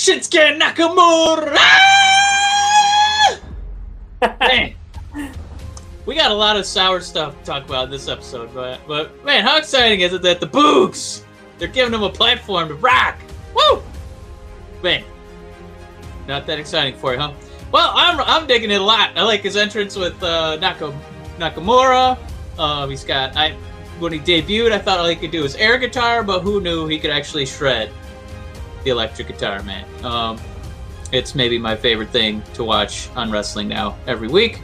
Shinsuke Nakamura. Man, we got a lot of sour stuff to talk about in this episode, but but man, how exciting is it that the Boogs they're giving him a platform to rock? Woo! Man, not that exciting for you, huh? Well, I'm I'm digging it a lot. I like his entrance with uh, Naka, Nakamura. Uh, he's got I when he debuted, I thought all he could do was air guitar, but who knew he could actually shred the electric guitar, man. Um, it's maybe my favorite thing to watch on wrestling now every week.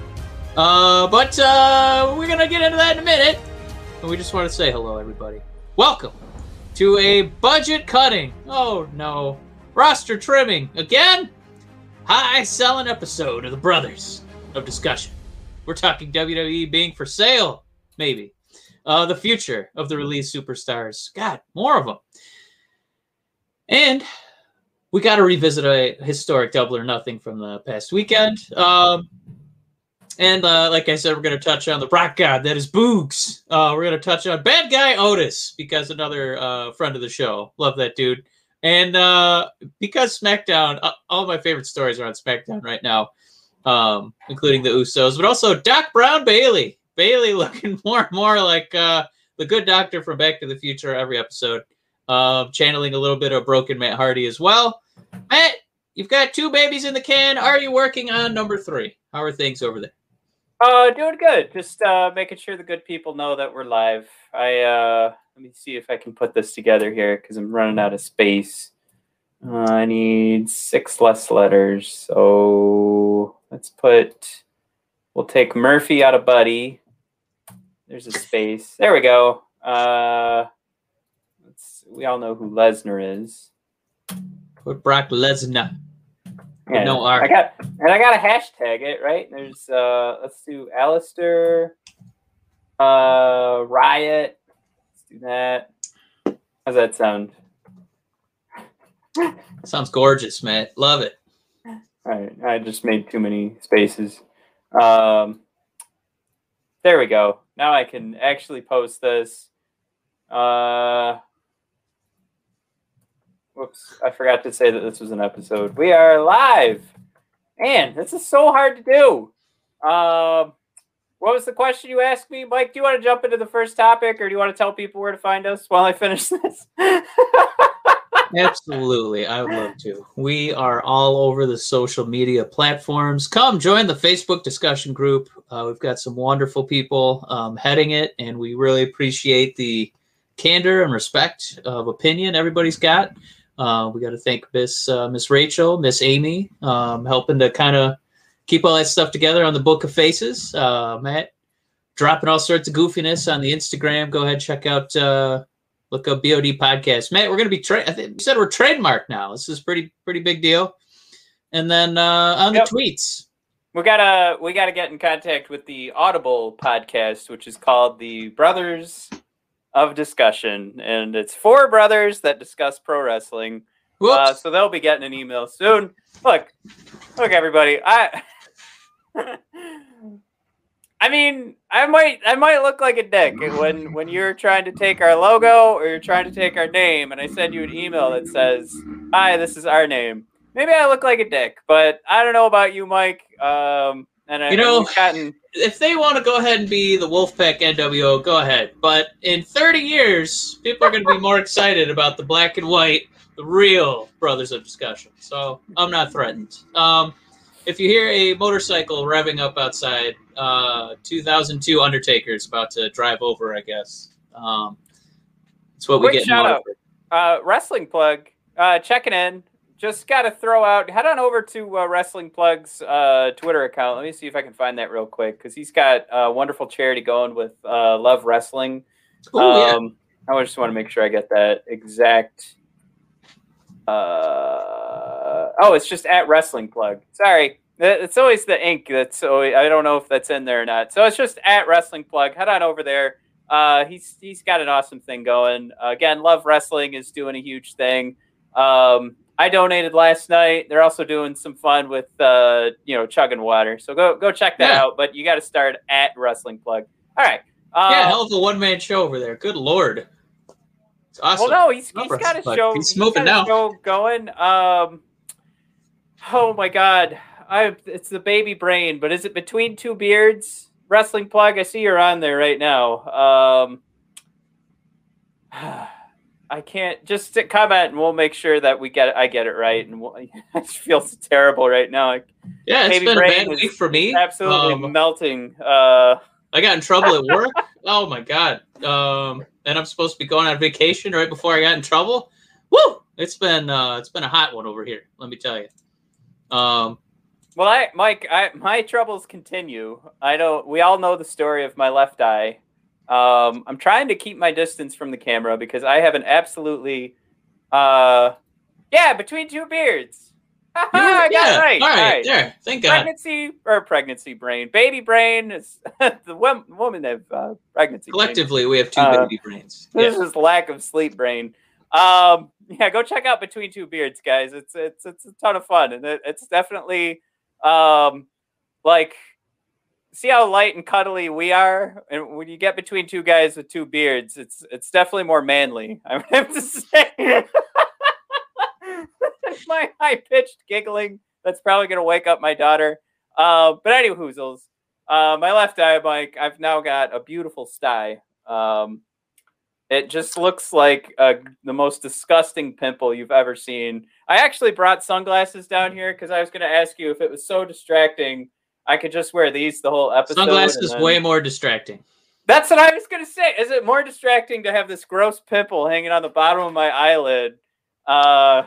Uh, but uh, we're gonna get into that in a minute. And we just want to say hello, everybody. Welcome to a budget cutting. Oh no, roster trimming again. High selling episode of the Brothers of Discussion. We're talking WWE being for sale, maybe. Uh, the future of the release superstars. God, more of them. And we got to revisit a historic double or nothing from the past weekend. Um, and uh, like I said, we're going to touch on the rock god that is Boogs. Uh, we're going to touch on bad guy Otis because another uh, friend of the show. Love that dude. And uh, because SmackDown, uh, all my favorite stories are on SmackDown right now, um, including the Usos, but also Doc Brown Bayley. Bayley looking more and more like uh, the good doctor from Back to the Future every episode. Um, channeling a little bit of broken Matt Hardy as well. Matt, you've got two babies in the can. Are you working on number three? How are things over there? Uh, doing good. Just uh, making sure the good people know that we're live. I uh, let me see if I can put this together here because I'm running out of space. Uh, I need six less letters, so let's put. We'll take Murphy out of Buddy. There's a space. There we go. Uh, we all know who Lesnar is. Put Brock Lesnar. Yeah, no R. I got and I got a hashtag it right. There's uh let's do Aleister, uh Riott. Let's do that. How's that sound? Sounds gorgeous, man. Love it. All right, I just made too many spaces. Um, there we go. Now I can actually post this. Uh, Whoops, I forgot to say that this was an episode. We are live. And this is so hard to do. Um, what was the question you asked me, Mike? Do you want to jump into the first topic or do you want to tell people where to find us while I finish this? Absolutely. I would love to. We are all over the social media platforms. Come join the Facebook discussion group. Uh, we've got some wonderful people um, heading it, and we really appreciate the candor and respect of opinion everybody's got. Uh, we got to thank Miss uh, Miss Rachel, Miss Amy, um, helping to kind of keep all that stuff together on the Book of Faces. Uh, Matt dropping all sorts of goofiness on the Instagram. Go ahead, check out uh, look up BOD podcast. Matt, we're gonna be tra- I think you said we're trademarked now. This is pretty pretty big deal. And then uh, on yep. the tweets. We gotta we gotta get in contact with the Audible podcast, which is called the Brothers of discussion, and it's four brothers that discuss pro wrestling. Uh, so they'll be getting an email soon. Look, look, everybody. I, I mean, I might, I might look like a dick when when you're trying to take our logo or you're trying to take our name, and I send you an email that says, "Hi, this is our name." Maybe I look like a dick, but I don't know about you, Mike. Um, and you know, gotten... if they want to go ahead and be the Wolfpack NWO, go ahead. But in 30 years, people are going to be more excited about the black and white, the real Brothers of Discussion. So I'm not threatened. Um, if you hear a motorcycle revving up outside, uh, 2002 Undertaker's about to drive over, I guess. Um, it's what Quick we get. Shout out. Uh, wrestling plug. Uh, checking in just got to throw out. Head on over to uh, Wrestling Plug's uh, Twitter account. Let me see if I can find that real quick because he's got a wonderful charity going with uh, Love Wrestling. Ooh, um, yeah. I just want to make sure I get that exact. Uh, oh, it's just at Wrestling Plug. Sorry, it's always the ink. That's so I don't know if that's in there or not. So it's just at Wrestling Plug. Head on over there. Uh, he's he's got an awesome thing going. Uh, again, Love Wrestling is doing a huge thing. Um, I donated last night. They're also doing some fun with uh, you know chugging water. So go go check that yeah. out. But you got to start at Wrestling Plug. All right. Uh, yeah, hell of a one man show over there. Good lord. It's awesome. Well, no, he's, he's got a show. He's smoking now. show going. Um, Oh my god. I it's the baby brain, but is it between two beards? Wrestling plug, I see you're on there right now. Um I can't just comment and we'll make sure that we get it, I get it right. And we'll, I feel terrible right now. I, Yeah, it's been a bad week for me. absolutely Um, melting. Uh, I got in trouble at work. oh my god. Um, and I'm supposed to be going on vacation right before I got in trouble. Woo! It's been uh, it's been a hot one over here. Let me tell you. Um, well, I, Mike, I, my troubles continue. I don't. We all know the story of my left eye. Um, I'm trying to keep my distance from the camera because I have an absolutely, uh, yeah, between two beards. I got yeah. right. All All right, there. Thank God. Pregnancy or pregnancy brain, baby brain is the wom- woman have uh, pregnancy. brain. Collectively, we have two Uh, baby brains. This Yeah. is lack of sleep brain. Um, yeah, go check out Between Two Beards, guys. It's it's it's a ton of fun, and it, it's definitely um like see how light and cuddly we are, and when you get between two guys with two beards, it's it's definitely more manly. I have to say. my high pitched giggling that's probably gonna wake up my daughter. Uh, but anyway, hoozles. Uh, my left eye, Mike. I've now got a beautiful sty. Um, it just looks like uh, the most disgusting pimple you've ever seen. I actually brought sunglasses down here because I was going to ask you if it was so distracting, I could just wear these the whole episode. Sunglasses is then- way more distracting. That's what I was going to say. Is it more distracting to have this gross pimple hanging on the bottom of my eyelid? Uh,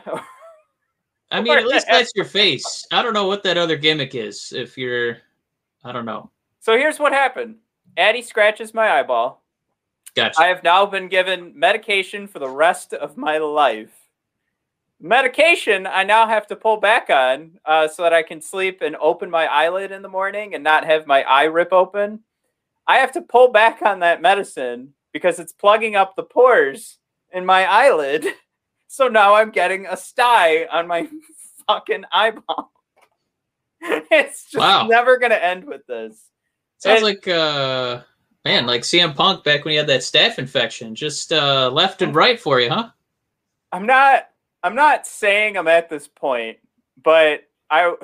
I mean, at least that's your face. I don't know what that other gimmick is. If you're, I don't know. so here's what happened. Addie scratches my eyeball. Gotcha. I have now been given medication for the rest of my life. Medication I now have to pull back on uh, so that I can sleep and open my eyelid in the morning and not have my eye rip open. I have to pull back on that medicine because it's plugging up the pores in my eyelid. So now I'm getting a sty on my fucking eyeball. It's just Wow. never going to end with this. Sounds it- like uh, man, like CM Punk back when he had that staph infection, just uh, left and right for you, huh? I'm not I'm not saying I'm at this point, but I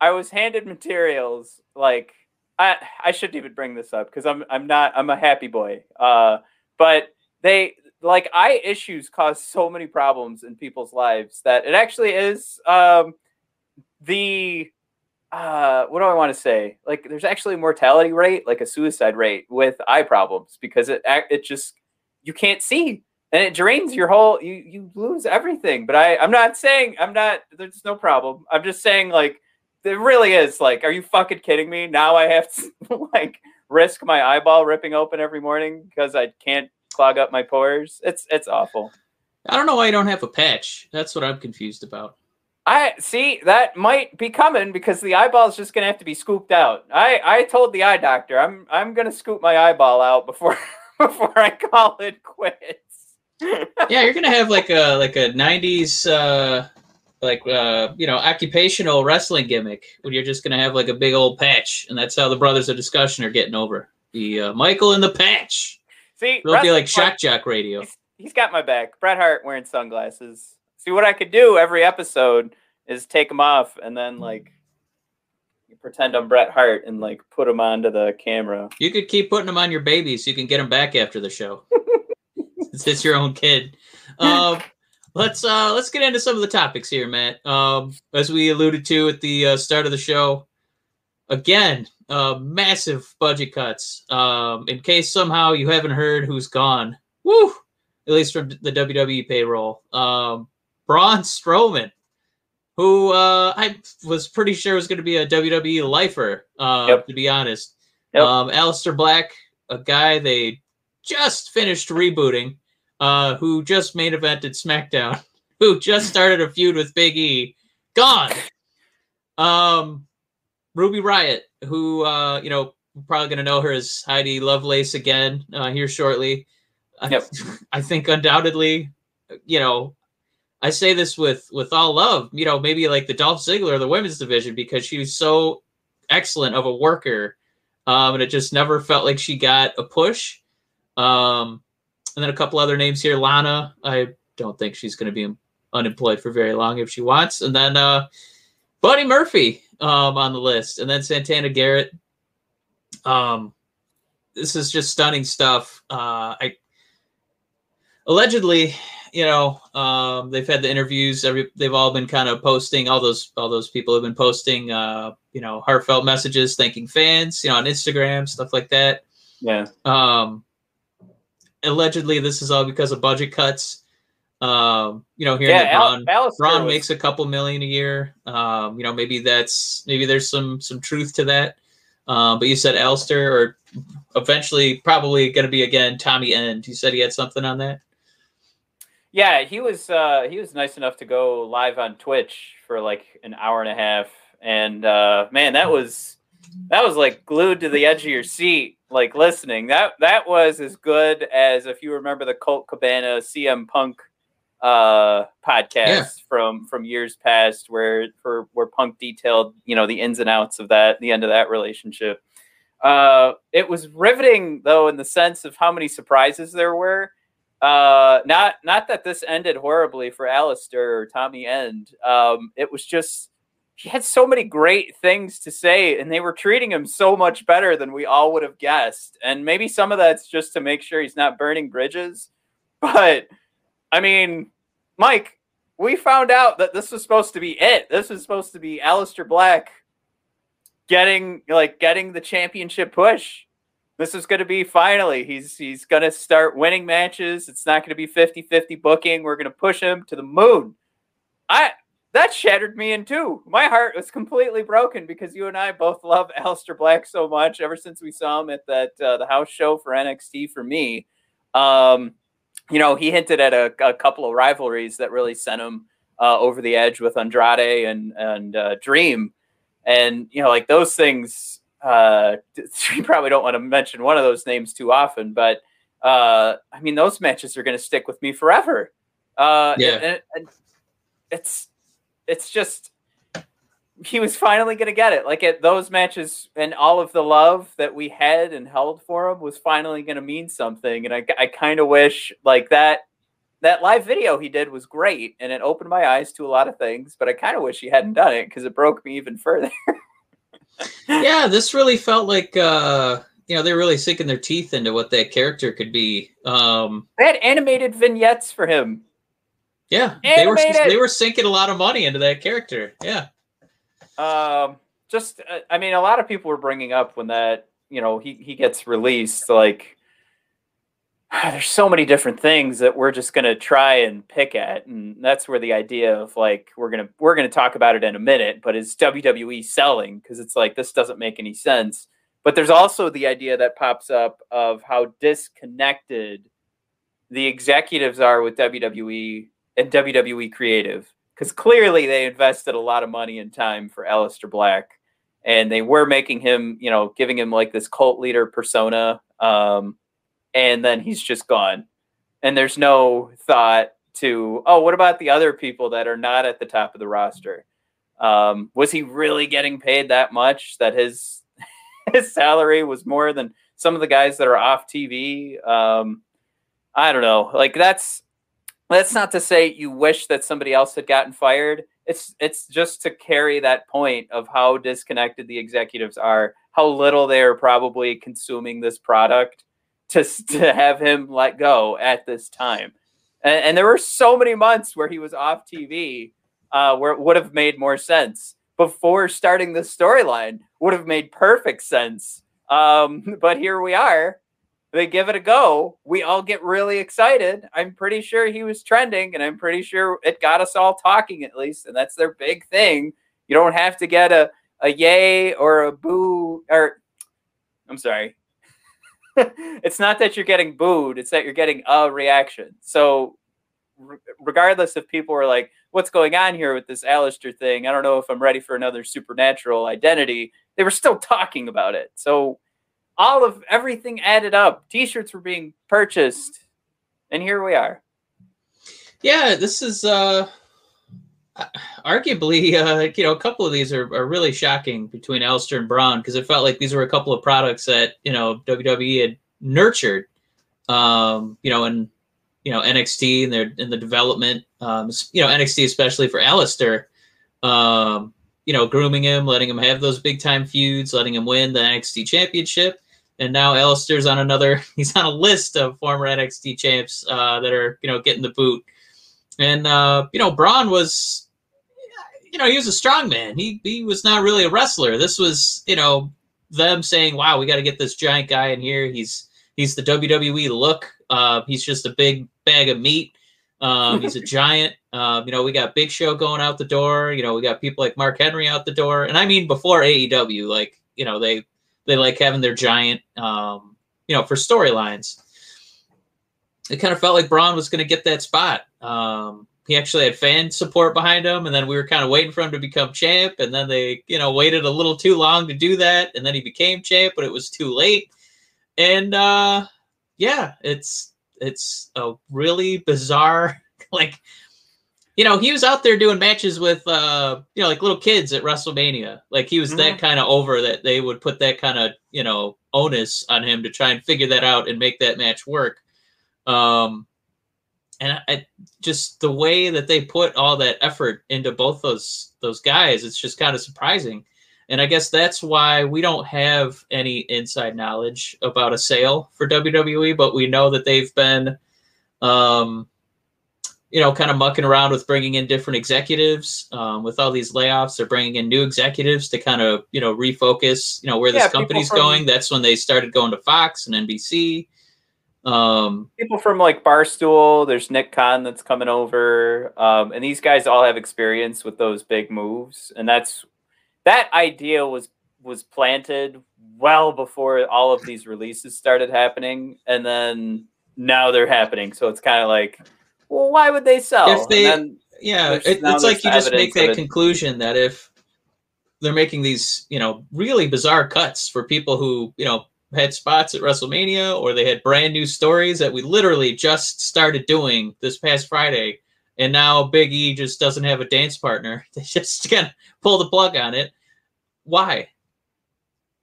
I was handed materials like I I shouldn't even bring this up because I'm I'm not I'm a happy boy. Uh but they like eye issues cause so many problems in people's lives that it actually is um the uh what do I want to say? Like there's actually a mortality rate, like a suicide rate with eye problems because it it just you can't see and it drains your whole you you lose everything but i i'm not saying i'm not there's no problem. I'm just saying like it really is like are you fucking kidding me? Now i have to like risk my eyeball ripping open every morning because i can't clog up my pores. It's it's awful. I don't know why you don't have a patch. That's what I'm confused about. i see that might be coming because the eyeball's just gonna have to be scooped out. I i told the eye doctor i'm i'm gonna scoop my eyeball out before before i call it quits Yeah, you're gonna have like a like a '90s uh, like uh, you know occupational wrestling gimmick when you're just gonna have like a big old patch, and that's how the brothers of discussion are getting over the uh, Michael in the patch. see It'll be like Shock Jock Radio. He's, he's got my back. Bret Hart wearing sunglasses. See what I could do every episode is take them off and then like pretend I'm Bret Hart and like put them onto the camera. You could keep putting them on your babies so you can get them back after the show. Since it's your own kid. Um, let's uh, let's get into some of the topics here, Matt. Um, as we alluded to at the uh, start of the show, again, uh, massive budget cuts. Um, in case somehow you haven't heard who's gone, woo, at least from the WWE payroll, um, Braun Strowman, who uh, I was pretty sure was going to be a WWE lifer, uh, Yep. to be honest. Yep. Um, Aleister Black, a guy they just finished rebooting, uh, who just made main evented SmackDown, who just started a feud with Big E, gone. Um, Ruby Riott, who uh, you know, probably gonna know her as Heidi Lovelace again uh, here shortly. I- Yep. I think undoubtedly, you know, I say this with with all love. You know, maybe like the Dolph Ziggler of the women's division because she was so excellent of a worker, um, and it just never felt like she got a push. Um, and then a couple other names here. Lana, I don't think she's going to be unemployed for very long if she wants. And then uh, Buddy Murphy um, on the list, and then Santana Garrett. Um, this is just stunning stuff. Uh, I allegedly, you know, um, they've had the interviews. Every they've all been kind of posting. All those all those people have been posting, uh, you know, heartfelt messages thanking fans, you know, on Instagram, stuff like that. Yeah. Um, allegedly, this is all because of budget cuts. Um, you know, hearing Yeah, that Al- Braun, Aleister Braun was- makes a couple million a year. Um, you know, maybe that's maybe there's some some truth to that. Um, but you said Aleister, or eventually probably going to be again Tommy End. You said he had something on that. Yeah, he was uh he was nice enough to go live on Twitch for like an hour and a half. And uh man, that was that was like glued to the edge of your seat, like listening. That that was as good as if you remember the Colt Cabana CM Punk uh podcast Yeah. from from years past where for where Punk detailed, you know, the ins and outs of that, the end of that relationship. Uh it was riveting though in the sense of how many surprises there were uh not not that this ended horribly for Aleister or Tommy End. Um it was just he had so many great things to say and they were treating him so much better than we all would have guessed. And maybe some of that's just to make sure he's not burning bridges. But I mean, Mike, we found out that this was supposed to be it. This was supposed to be Aleister Black getting like getting the championship push this is going to be finally he's he's going to start winning matches it's not going to be 50-50 booking we're going to push him to the moon i that shattered me in two. My heart was completely broken because you and i both love Aleister black so much ever since we saw him at that uh, the house show for nxt for me. Um you know he hinted at a, a couple of rivalries that really sent him uh, over the edge with andrade and and uh, dream. And you know like those things uh you probably don't want to mention one of those names too often but uh i mean those matches are going to stick with me forever. Uh Yeah. and, and it's it's just he was finally going to get it. Like at those matches and all of the love that we had and held for him was finally going to mean something. And i, I kind of wish like that that live video he did was great and it opened my eyes to a lot of things but i kind of wish he hadn't done it because it broke me even further. Yeah, this really felt like uh, you know they're really sinking their teeth into what that character could be. Um, they had animated vignettes for him yeah, they were they were sinking a lot of money into that character. Yeah, um just uh, i mean a lot of people were bringing up when that you know he, he gets released like there's so many different things that we're just going to try and pick at and that's where the idea of like we're going to we're going to talk about it in a minute but is wwe selling? Because it's like this doesn't make any sense. But there's also the idea that pops up of how disconnected the executives are with wwe and wwe creative because clearly they invested a lot of money and time for Aleister Black, and they were making him, you know, giving him like this cult leader persona, um, and then he's just gone, and there's no thought to, oh, what about the other people that are not at the top of the roster? Um, was he really getting paid that much that his his salary was more than some of the guys that are off TV? Um, I don't know. Like that's that's not to say you wish that somebody else had gotten fired. It's it's just to carry that point of how disconnected the executives are, how little they are probably consuming this product to to have him let go at this time. And, and there were so many months where he was off TV, uh, where it would have made more sense before starting this storyline. Would have made perfect sense. Um, but here we are they give it a go. We all get really excited. I'm pretty sure he was trending, and I'm pretty sure it got us all talking at least. And that's their big thing. You don't have to get a, a yay or a boo, or I'm sorry. it's not that you're getting booed, it's that you're getting a reaction. So, re- regardless if people are like, what's going on here with this Aleister thing? I don't know if I'm ready for another supernatural identity. They were still talking about it. So, all of everything added up. T-shirts were being purchased, and here we are. yeah. This is uh, arguably uh, you know a couple of these are, are really shocking between Aleister and Braun because it felt like these were a couple of products that you know WWE had nurtured, um, you know, and you know NXT and their in the development, um, you know NXT especially for Aleister. Um, you know, grooming him, letting him have those big time feuds, letting him win the NXT championship. And now Aleister's on another, he's on a list of former NXT champs uh, that are, you know, getting the boot. And, uh, you know, Braun was, you know, he was a strong man. He, he was not really a wrestler. This was, you know, them saying, wow, we got to get this giant guy in here. He's, he's the WWE look. Uh, he's just a big bag of meat. Um, he's a giant. Um, you know, we got Big Show going out the door. You know, we got people like Mark Henry out the door, and I mean before AEW, like you know, they they like having their giant, um, you know, for storylines. It kind of felt like Braun was going to get that spot. Um, he actually had fan support behind him, and then we were kind of waiting for him to become champ, and then they, you know, waited a little too long to do that, and then he became champ, but it was too late. And uh, yeah, it's it's a really bizarre like you know he was out there doing matches with uh you know like little kids at wrestlemania. Like he was mm-hmm. that kind of over that they would put that kind of you know onus on him to try and figure that out and make that match work. Um and I, just the way that they put all that effort into both those those guys it's just kind of surprising. And I guess that's why we don't have any inside knowledge about a sale for WWE, but we know that they've been, um, you know, kind of mucking around with bringing in different executives. Um, with all these layoffs, they're bringing in new executives to kind of, you know, refocus, you know, where yeah, this company's from, going. That's when they started going to Fox and NBC. Um, people from like Barstool, there's Nick Khan that's coming over, um, and these guys all have experience with those big moves, and that's that idea was was planted well before all of these releases started happening, and then now they're happening. So it's kind of like, well, why would they sell? If they, yeah, it, it's like you just make that conclusion that if they're making these, you know, really bizarre cuts for people who, you know, had spots at WrestleMania or they had brand new stories that we literally just started doing this past Friday and now Big E just doesn't have a dance partner. They just kind of pull the plug on it. Why?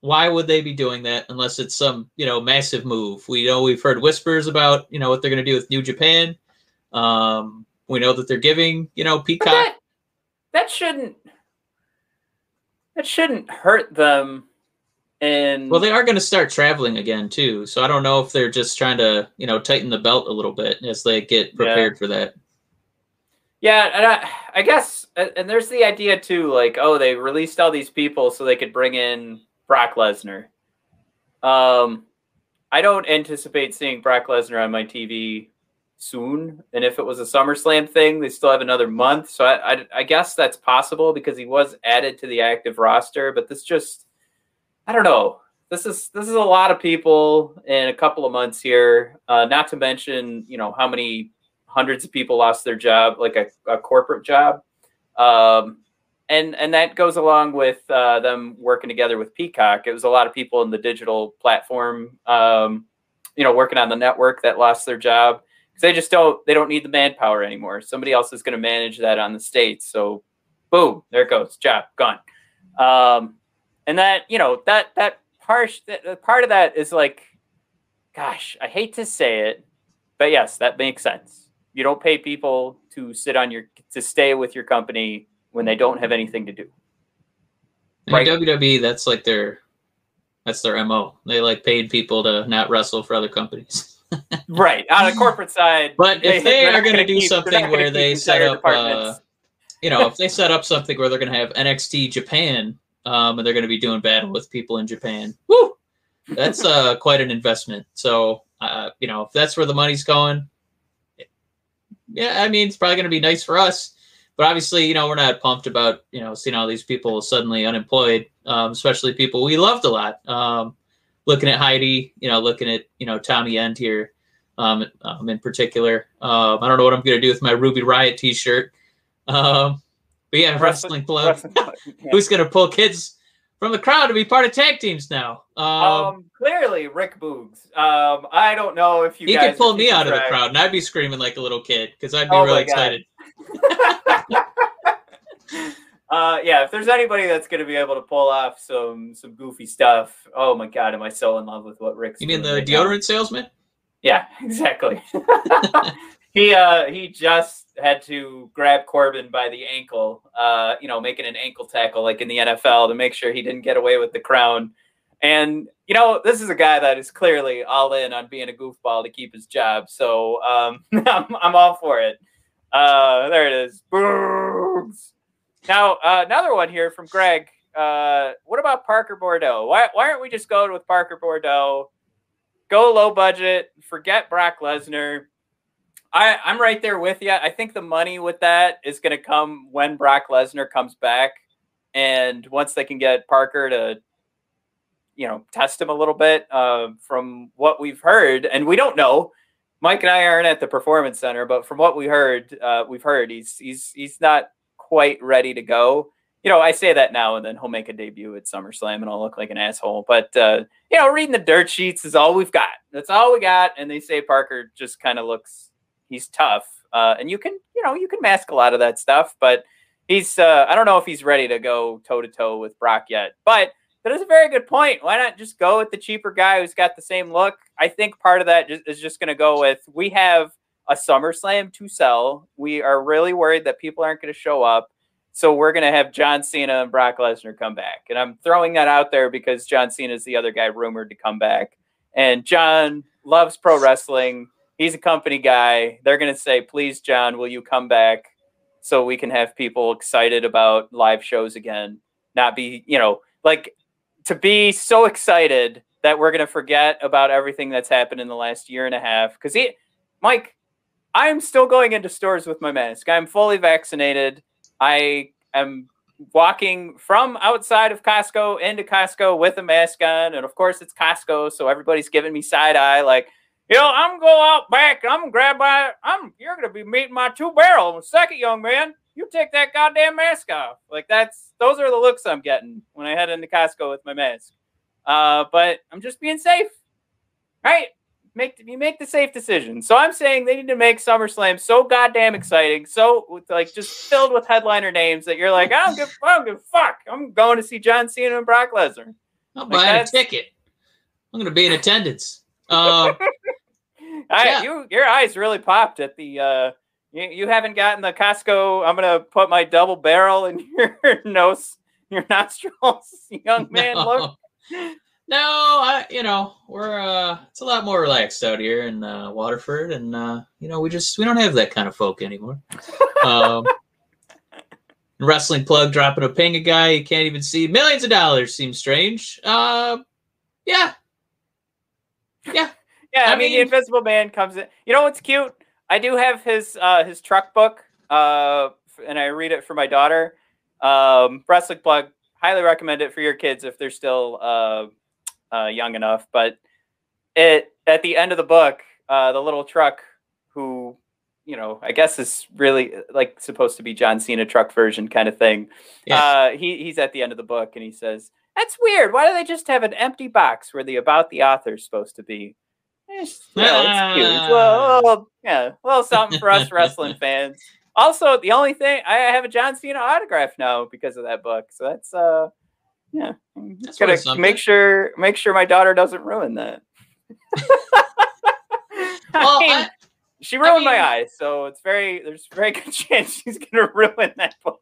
Why would they be doing that unless it's some you know massive move? We know we've heard whispers about you know what they're going to do with New Japan. Um, we know that they're giving you know Peacock. That, that shouldn't that shouldn't hurt them and well, they are going to start traveling again too. So I don't know if they're just trying to, you know, tighten the belt a little bit as they get prepared yeah. for that. Yeah, and I, I guess, and there's the idea too, like, oh, they released all these people so they could bring in Brock Lesnar. Um, I don't anticipate seeing Brock Lesnar on my TV soon. And if it was a SummerSlam thing, they still have another month. So I, I, I guess that's possible because he was added to the active roster. But this just, I don't know. This is this is a lot of people in a couple of months here. Uh, not to mention, you know, how many hundreds of people lost their job, like a, a corporate job. Um, and and that goes along with uh, them working together with Peacock. It was a lot of people in the digital platform, um, you know, working on the network that lost their job because they just don't they don't need the manpower anymore. Somebody else is going to manage that on the states. So, boom, there it goes, job gone. Um, and that you know that that part that, part of that is like, gosh, I hate to say it, but yes, that makes sense you don't pay people to sit on your to stay with your company when they don't have anything to do. Right? WWE, that's like their that's their mo. They like paid people to not wrestle for other companies. Right on the corporate side. But if they, are going to do keep, something where they set up, uh, you know, if they set up something where they're going to have NXT Japan, um, and they're going to be doing battle with people in Japan, woo, that's uh, quite an investment. So, uh, you know, if that's where the money's going, yeah, I mean, it's probably going to be nice for us. But obviously, you know, we're not pumped about, you know, seeing all these people suddenly unemployed, um, especially people we loved a lot. Um, looking at Heidi, you know, looking at, you know, Tommy End here um, um in particular. Um, I don't know what I'm going to do with my Ruby Riott t shirt. Um, but yeah, Wrestling, Club. Who's going to pull kids from the crowd to be part of tag teams now. Um, um clearly Rick Boogs. Um, I don't know if you. He could pull me out of the crowd, and I'd be screaming like a little kid because I'd be oh really excited. uh, yeah, if there's anybody that's going to be able to pull off some some goofy stuff, oh my god, am I so in love with what Rick's? You mean the right deodorant now. salesman? Yeah, exactly. he uh he just had to grab Corbin by the ankle, uh, you know, making an ankle tackle like in the NFL to make sure he didn't get away with the crown. And you know, this is a guy that is clearly all in on being a goofball to keep his job. So um, I'm, I'm all for it. Uh, there it is. Boogs. Now uh, another one here from Greg. Uh, what about Parker Boudreaux? Why why aren't we just going with Parker Boudreaux? Go low budget. Forget Brock Lesnar. I, I'm right there with you. I think the money with that is going to come when Brock Lesnar comes back, and once they can get Parker to, you know, test him a little bit. Uh, from what we've heard, and we don't know, Mike and I aren't at the Performance Center, but from what we heard, uh, we've heard he's he's he's not quite ready to go. You know, I say that now, and then he'll make a debut at SummerSlam, and I'll look like an asshole. But uh, you know, reading the dirt sheets is all we've got. That's all we got, and they say Parker just kind of looks he's tough, uh, and you can you know you can mask a lot of that stuff, but he's uh, I don't know if he's ready to go toe to toe with Brock yet. But that is a very good point. Why not just go with the cheaper guy who's got the same look? I think part of that is just going to go with we have a SummerSlam to sell. We are really worried that people aren't going to show up. So we're going to have John Cena and Brock Lesnar come back. And I'm throwing that out there because John Cena is the other guy rumored to come back. And John loves pro wrestling he's a company guy. They're going to say, please, John, will you come back so we can have people excited about live shows again? Not be, you know, like to be so excited that we're going to forget about everything that's happened in the last year and a half. Because he, Mike, I'm still going into stores with my mask. I'm fully vaccinated. I am walking from outside of Costco into Costco with a mask on. And of course, it's Costco. So everybody's giving me side eye like, you know, I'm gonna go out back. I'm gonna grab my. I'm. You're gonna be meeting my two barrel in a second, young man. You take that goddamn mask off. Like that's. Those are the looks I'm getting when I head into Costco with my mask. Uh, but I'm just being safe, right? Make you make the safe decision. So I'm saying they need to make SummerSlam so goddamn exciting, so like just filled with headliner names that you're like, I don't give, I don't give a fuck. I'm going to see John Cena and Brock Lesnar. I'll like buy a ticket. I'm going to be in attendance. Um, I, yeah. you your eyes really popped at the. Uh, you, you haven't gotten the Costco. I'm gonna put my double barrel in your nose, your nostrils, young man. No. Look. No, I you know we're uh it's a lot more relaxed out here in uh, Waterford, and uh, you know we just we don't have that kind of folk anymore. Um, wrestling plug dropping a ping a guy you can't even see millions of dollars seems strange. Uh, yeah, yeah, yeah, I, I mean, mean, the Invisible Man comes in. You know what's cute? I do have his uh, his truck book, uh, and I read it for my daughter. Um, wrestling plug. Highly recommend it for your kids if they're still uh, uh, young enough. But it at the end of the book, uh, the little truck who you know, I guess is really like supposed to be John Cena truck version kind of thing. Yeah. Uh, he he's at the end of the book and he says, "That's weird. Why do they just have an empty box where the about the author is supposed to be?" It's, you know, it's cute. It's a little, little, yeah, a little something for us wrestling fans. Also, the only thing I have a John Cena autograph now because of that book. So that's uh, yeah, that's gotta make sure make sure my daughter doesn't ruin that. well, I mean, I, she ruined I mean, my eyes, so it's very there's a very good chance she's gonna ruin that book.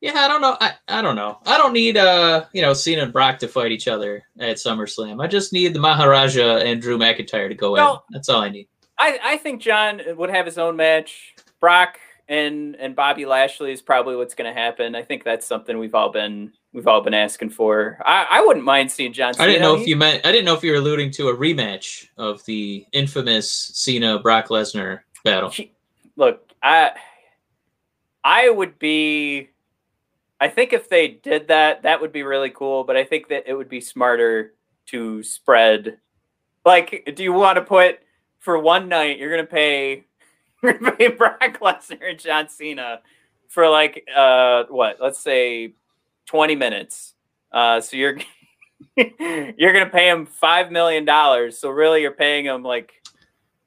Yeah, I don't know. I, I don't know. I don't need uh you know Cena and Brock to fight each other at SummerSlam. I just need the Maharaja and Drew McIntyre to go well, in. That's all I need. I, I think John would have his own match. Brock and and Bobby Lashley is probably what's going to happen. I think that's something we've all been we've all been asking for. I, I wouldn't mind seeing John. Cena. I didn't know if you meant. I didn't know if you were alluding to a rematch of the infamous Cena Brock Lesnar battle. Look, I I would be I think if they did that, that would be really cool. But I think that it would be smarter to spread. Like, do you want to put for one night? You're gonna pay, you're gonna pay Brock Lesnar and John Cena for like uh what? Let's say twenty minutes. Uh, so you're you're gonna pay him five million dollars. So really, you're paying him like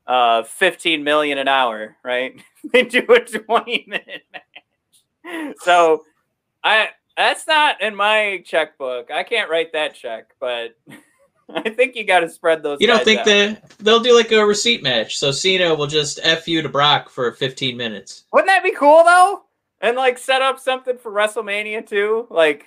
uh 15 million an hour, right? they do a 20 minute match. So I that's not in my checkbook. I can't write that check, but I think you got to spread those. You don't think that they'll do like a receipt match? So Cena will just f you to Brock for 15 minutes. Wouldn't that be cool though? And like set up something for WrestleMania too, like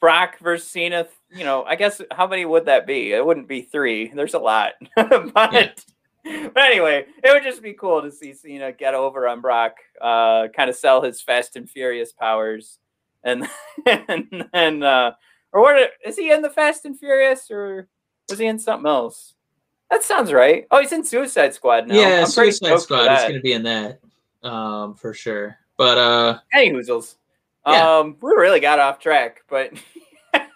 Brock versus Cena. You know, I guess how many would that be? It wouldn't be three. There's a lot, but, Yeah. but anyway, it would just be cool to see Cena get over on Brock, uh, kind of sell his Fast and Furious powers, and and then uh, or what is he in the Fast and Furious or was he in something else? That sounds right. Oh, he's in Suicide Squad now. yeah, I'm Suicide Squad is going to be in that, um, for sure. But uh, Any hoozles. Yeah. Um, we really got off track, but that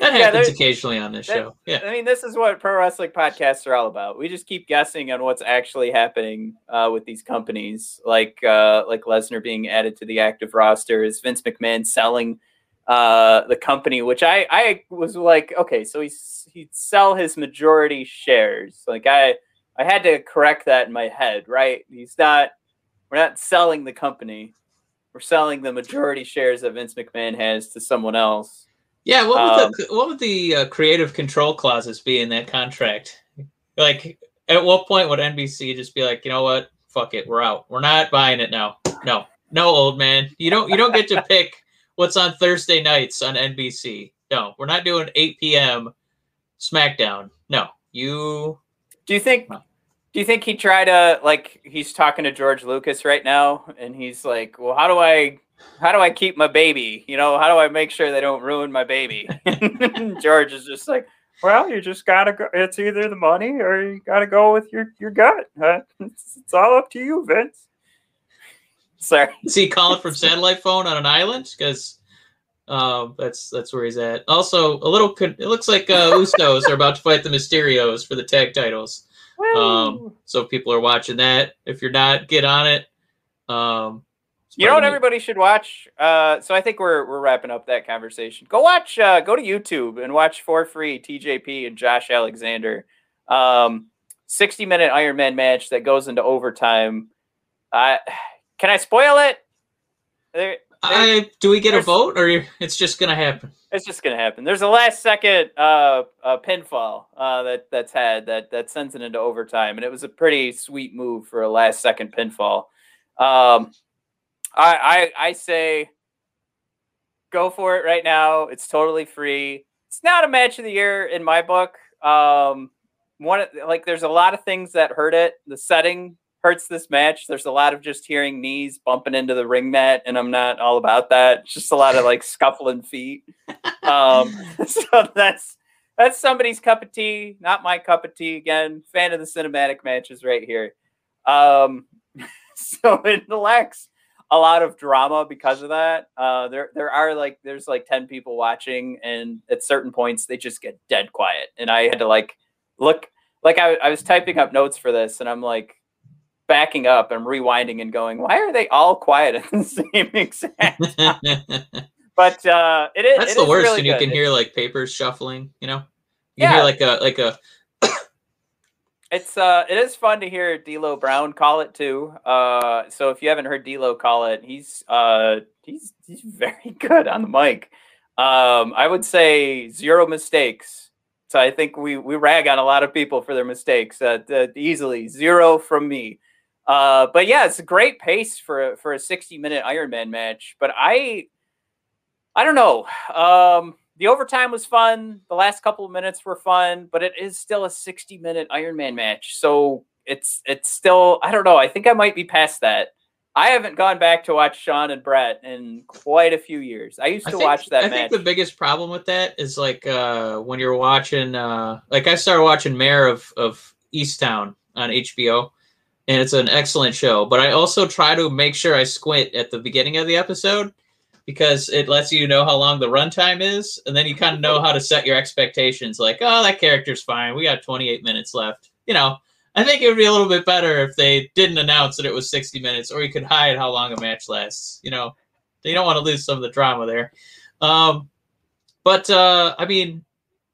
happens there's- occasionally on this that- show. Yeah, I mean, this is what pro wrestling podcasts are all about. We just keep guessing on what's actually happening uh, with these companies, like uh, like Lesnar being added to the active roster, is Vince McMahon selling uh, the company, which I I was like, okay, so he's he'd sell his majority shares. Like I I had to correct that in my head, right? He's not. We're not selling the company. We're selling the majority shares that Vince McMahon has to someone else. yeah. What would Um, the what would the uh, creative control clauses be in that contract? Like, at what point would NBC just be like, you know what, fuck it, we're out. We're not buying it now. No, no, old man, you don't you don't get to pick what's on Thursday nights on NBC. No, we're not doing 8 p.m. SmackDown. No, you. Do you think? Do you think he tried to like he's talking to George Lucas right now, and he's like, "Well, how do I, how do I keep my baby? You know, how do I make sure they don't ruin my baby?" George is just like, "Well, you just gotta go. It's either the money or you gotta go with your your gut. Huh? It's, it's all up to you, Vince." Sorry. Is he calling from satellite phone on an island? Because um, that's that's where he's at. Also, a little. Con- it looks like uh, Usos are about to fight the Mysterios for the tag titles. Um, so if people are watching that, if you're not, get on it. Um, You know what everybody should watch? Uh, so I think we're we're wrapping up that conversation. Go watch, uh, go to YouTube and watch for free TJP and Josh Alexander, um, sixty minute Iron Man match that goes into overtime. Uh, can I spoil it? There, I do we get a vote or it's just gonna happen? it's just gonna happen. There's a last second uh, uh, pinfall uh, that that's had that that sends it into overtime, and it was a pretty sweet move for a last second pinfall. Um, I, I I say go for it right now. It's totally free. It's not a match of the year in my book. Um, one like there's a lot of things that hurt it. The setting hurts this match. There's a lot of just hearing knees bumping into the ring mat, and I'm not all about that. Just a lot of like scuffling feet. Um, so that's that's somebody's cup of tea, not my cup of tea. Again, fan of the cinematic matches right here. Um, so it lacks a lot of drama because of that. Uh, there there are like there's like ten people watching, and at certain points they just get dead quiet, and I had to like look like I, I was typing up notes for this, and I'm like backing up and rewinding and going, why are they all quiet at the same exact? But uh, it is. That's it the is worst, really and you good. can hear like papers shuffling. You know, you Yeah. hear like a like a It's uh, it is fun to hear D'Lo Brown call it too. Uh, so if you haven't heard D'Lo call it, he's uh, he's he's very good on the mic. Um, I would say zero mistakes. So I think we we rag on a lot of people for their mistakes. Uh, th- easily zero from me. Uh, but yeah, it's a great pace for for a sixty minute Iron Man match. But I, I don't know. Um, the overtime was fun. The last couple of minutes were fun, but it is still a 60 minute Iron Man match. So it's it's still I don't know. I think I might be past that. I haven't gone back to watch Shawn and Bret in quite a few years. I used I to think, watch that I match. think the biggest problem with that is like uh, when you're watching, uh, like I started watching Mare of of Easttown on HBO, and it's an excellent show. But I also try to make sure I squint at the beginning of the episode because it lets you know how long the runtime is, and then you kind of know how to set your expectations. Like, oh, that character's fine. We got 28 minutes left. You know, I think it would be a little bit better if they didn't announce that it was 60 minutes, or you could hide how long a match lasts. You know, you don't want to lose some of the drama there. Um, but uh, I mean,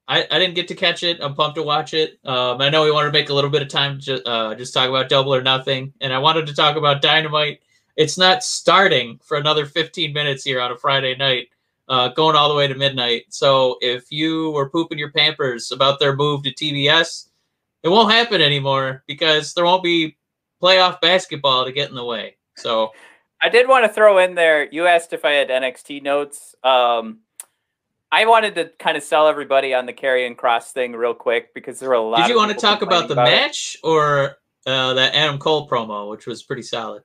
I, I didn't get to catch it. I'm pumped to watch it. Um, I know we wanted to make a little bit of time to uh, just talk about Double or Nothing, and I wanted to talk about Dynamite. It's not starting for another 15 minutes here on a Friday night. uh, going all the way to midnight. So if you were pooping your Pampers about their move to TBS, it won't happen anymore because there won't be playoff basketball to get in the way. So I did want to throw in there. You asked if I had NXT notes. Um, I wanted to kind of sell everybody on the Karrion Cross thing real quick because there were a lot. Did you want to talk about the complaining match or uh, that Adam Cole promo, which was pretty solid?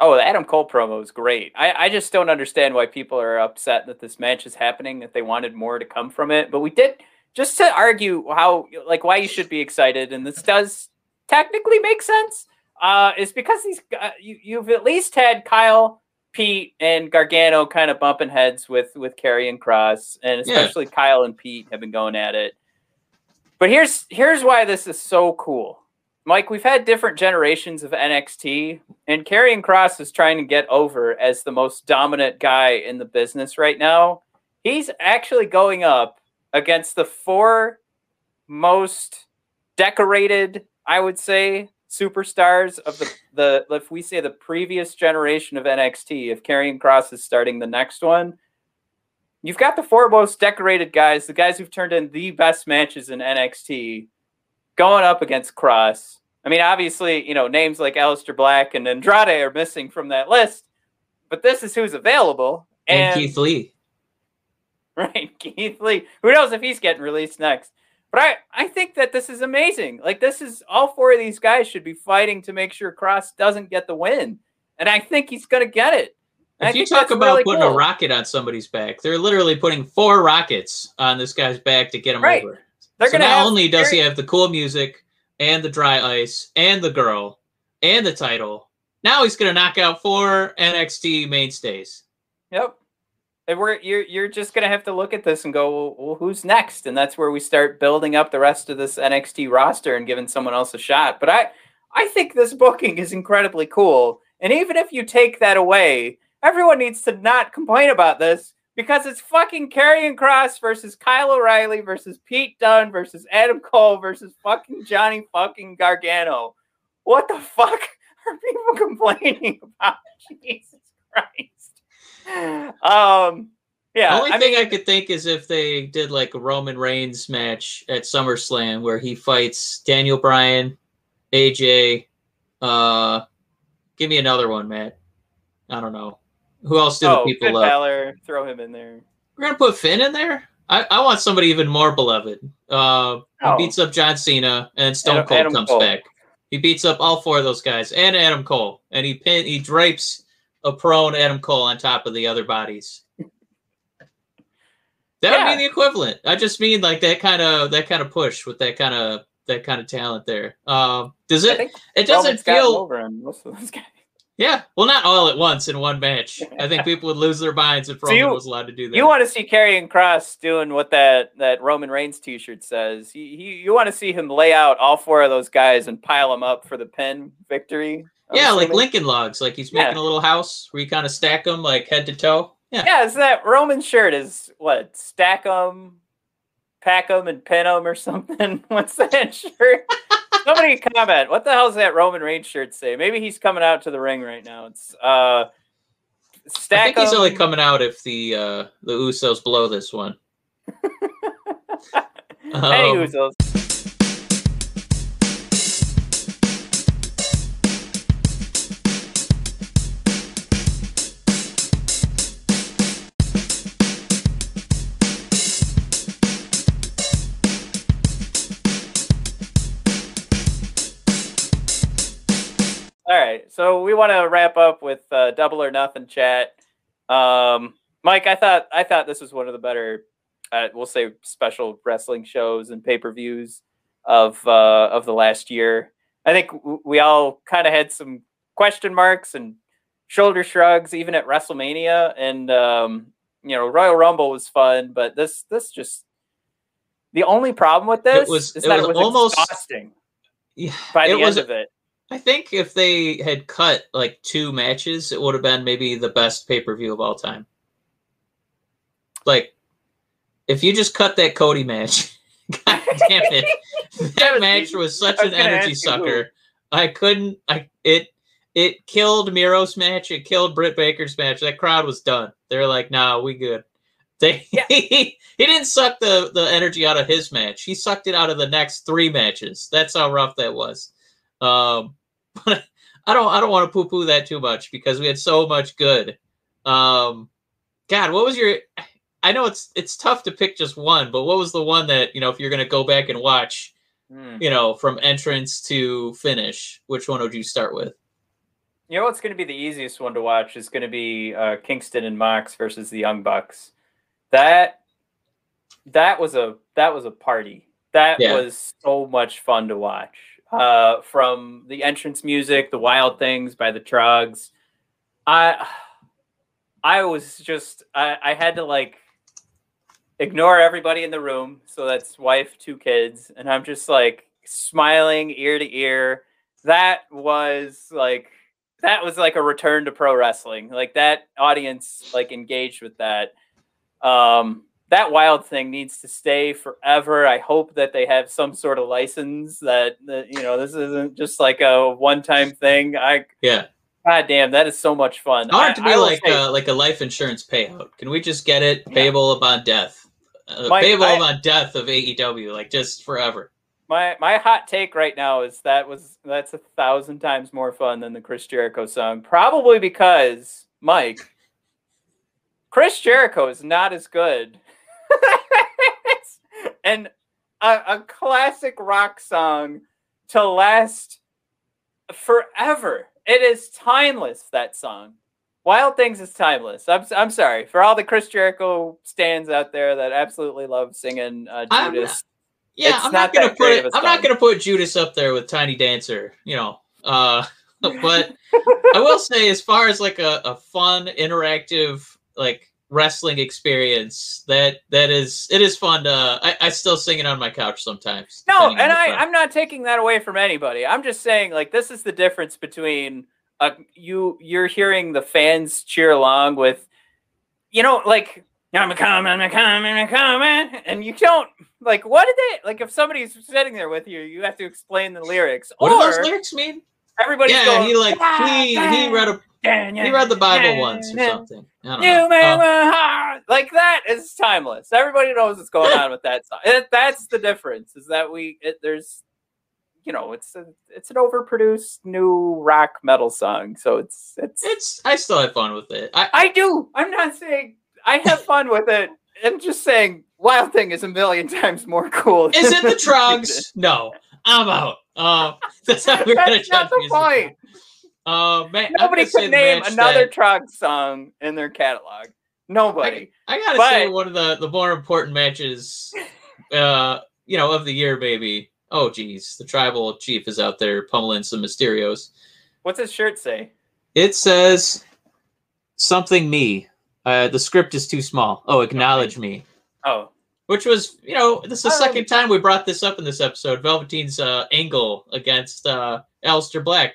Oh, the Adam Cole promo was great. I, I just don't understand why people are upset that this match is happening, that they wanted more to come from it. But we did just to argue how like why you should be excited, and this does technically make sense. Uh, is because these uh, you you've at least had Kyle, Pete, and Gargano kind of bumping heads with with Karrion Cross, and Yeah. especially Kyle and Pete have been going at it. But here's here's why this is so cool. Mike, we've had different generations of NXT, and Karrion Cross is trying to get over as the most dominant guy in the business right now. He's actually going up against the four most decorated, I would say, superstars of the the if we say the previous generation of NXT, if Karrion Cross is starting the next one, you've got the four most decorated guys, the guys who've turned in the best matches in NXT, going up against Cross. I mean, obviously, you know, names like Aleister Black and Andrade are missing from that list, but this is who's available. And, And, Keith Lee. right, Keith Lee. Who knows if he's getting released next? But I, I think that this is amazing. Like this is all four of these guys should be fighting to make sure Cross doesn't get the win, and I think he's going to get it. And If you talk about really putting cool. a rocket on somebody's back, they're literally putting four rockets on this guy's back to get him Right. over. They're so not only does he have the cool music and the dry ice and the girl and the title, now he's gonna knock out four NXT mainstays. Yep. And we're you're you're just gonna have to look at this and go, well, who's next? And that's where we start building up the rest of this NXT roster and giving someone else a shot. But I I think this booking is incredibly cool. And even if you take that away, everyone needs to not complain about this because it's fucking Karrion Cross versus Kyle O'Reilly versus Pete Dunne versus Adam Cole versus fucking Johnny fucking Gargano. What the fuck are people complaining about? Jesus Christ. Um, yeah, the only I thing mean, I could think is if they did like a Roman Reigns match at SummerSlam where he fights Daniel Bryan, AJ. Uh, give me another one, Matt. I don't know. Who else do the oh, people Finn love? Balor, throw him in there. We're gonna put Finn in there. I, I want somebody even more beloved. Uh, he Oh. beats up John Cena, and Stone Adam- Cold Adam comes Cole. back. He beats up all four of those guys and Adam Cole, and he pin he drapes a prone Adam Cole on top of the other bodies. That Yeah. would be the equivalent. I just mean like that kind of that kind of push with that kind of that kind of talent there. Um, does it? It doesn't feel. over on most of those guys. Yeah, well, not all at once in one match. I think people would lose their minds if So Roman you- was allowed to do that. You want to see Karrion Cross doing what that, that Roman Reigns T-shirt says. He, he, you want to see him lay out all four of those guys and pile them up for the pin victory. Yeah, like assuming? Lincoln Logs. Like he's Yeah. making a little house where you kind of stack them like head to toe. Yeah. Yeah, it's that Roman shirt is what stack them, pack them, and pin them or something. What's that shirt? Somebody comment. What the hell does that Roman Reigns shirt say? Maybe he's coming out to the ring right now. It's uh, stack I stack. think he's only coming out if the uh the Usos blow this one. Any Um, Usos. So we want to wrap up with uh, double or nothing chat. Um, Mike, I thought I thought this was one of the better, uh, we'll say, special wrestling shows and pay per views of uh, of the last year. I think we all kind of had some question marks and shoulder shrugs, even at WrestleMania, and um, you know, Royal Rumble was fun, but this this just the only problem with this was- is it that was it was almost- exhausting yeah, by it the was. end of it. I think if they had cut like two matches, it would have been maybe the best pay per view of all time. Like, if you just cut that Cody match, god damn it, That was- match was such was an energy ask you who. sucker. I couldn't. I it it killed Miro's match. It killed Britt Baker's match. That crowd was done. They're like, "Nah, we good." They Yeah. he, didn't suck the the energy out of his match. He sucked it out of the next three matches. That's how rough that was. Um, but I don't I don't want to poo poo that too much because we had so much good. Um, God, what was your? I know it's it's tough to pick just one, but what was the one that you know if you're gonna go back and watch, Hmm. you know, from entrance to finish, which one would you start with? You know what's going to be the easiest one to watch is going to be uh, Kingston and Mox versus the Young Bucks. That that was a that was a party. That Yeah. was so much fun to watch. Uh, from the entrance music, the Wild Things by the Troggs. I I was just I, I had to like ignore everybody in the room. So that's wife, two kids, and I'm just like smiling ear to ear. That was like that was like a return to pro wrestling. Like that audience like engaged with that. Um that wild thing needs to stay forever. I hope that they have some sort of license that, that you know this isn't just like a one-time thing. I Yeah, god damn, that is so much fun. I want to be like say- uh, like a life insurance payout. Can we just get it payable upon death? Uh, Mike, payable I- upon death of AEW, like just forever. My my hot take right now is that was that's a thousand times more fun than the Chris Jericho song. Probably because Mike, Chris Jericho is not as good. and a, a classic rock song to last forever. It is timeless. That song. Wild Things is timeless. I'm, I'm sorry for all the Chris Jericho stands out there that absolutely love singing uh, Judas. Yeah, It's I'm not not, gonna put it. I'm not gonna put Judas up there with Tiny Dancer. You know, uh, but I will say, as far as like a, a fun, interactive, like wrestling experience, that that is it is fun. To, I I still sing it on my couch sometimes. No, and I. I'm not taking that away from anybody. I'm just saying, like, this is the difference between uh, you you're hearing the fans cheer along with, you know, like I'm a coming, I'm a coming, I'm a coming, and you don't like what did they like? If somebody's sitting there with you, you have to explain the lyrics, What do those lyrics mean? everybody's Yeah, going. he like he he read a he read the Bible once or something. I don't You know. heart like that is timeless. Everybody knows what's going on with that song. It, that's the difference. Is that we it, there's, you know, it's a, it's an overproduced new rock metal song. So it's it's. it's I still have fun with it. I, I do. I'm not saying I have fun with it. I'm just saying Wild Thing is a million times more cool. is it the. Troggs? No, I'm out. Uh, that's how we're gonna not judge the music. point. Uh, man, Nobody could name another that- Trogg song in their catalog. Nobody. I gotta say one of the the more important matches, uh, you know, of the year, baby. Oh, geez, the tribal chief is out there pummeling some Mysterios. What's his shirt say? It says something me. Uh, the script is too small. Oh, acknowledge me. Oh, Which was, you know, this is the Oh. second time we brought this up in this episode. Velveteen's uh, angle against uh, Aleister Black.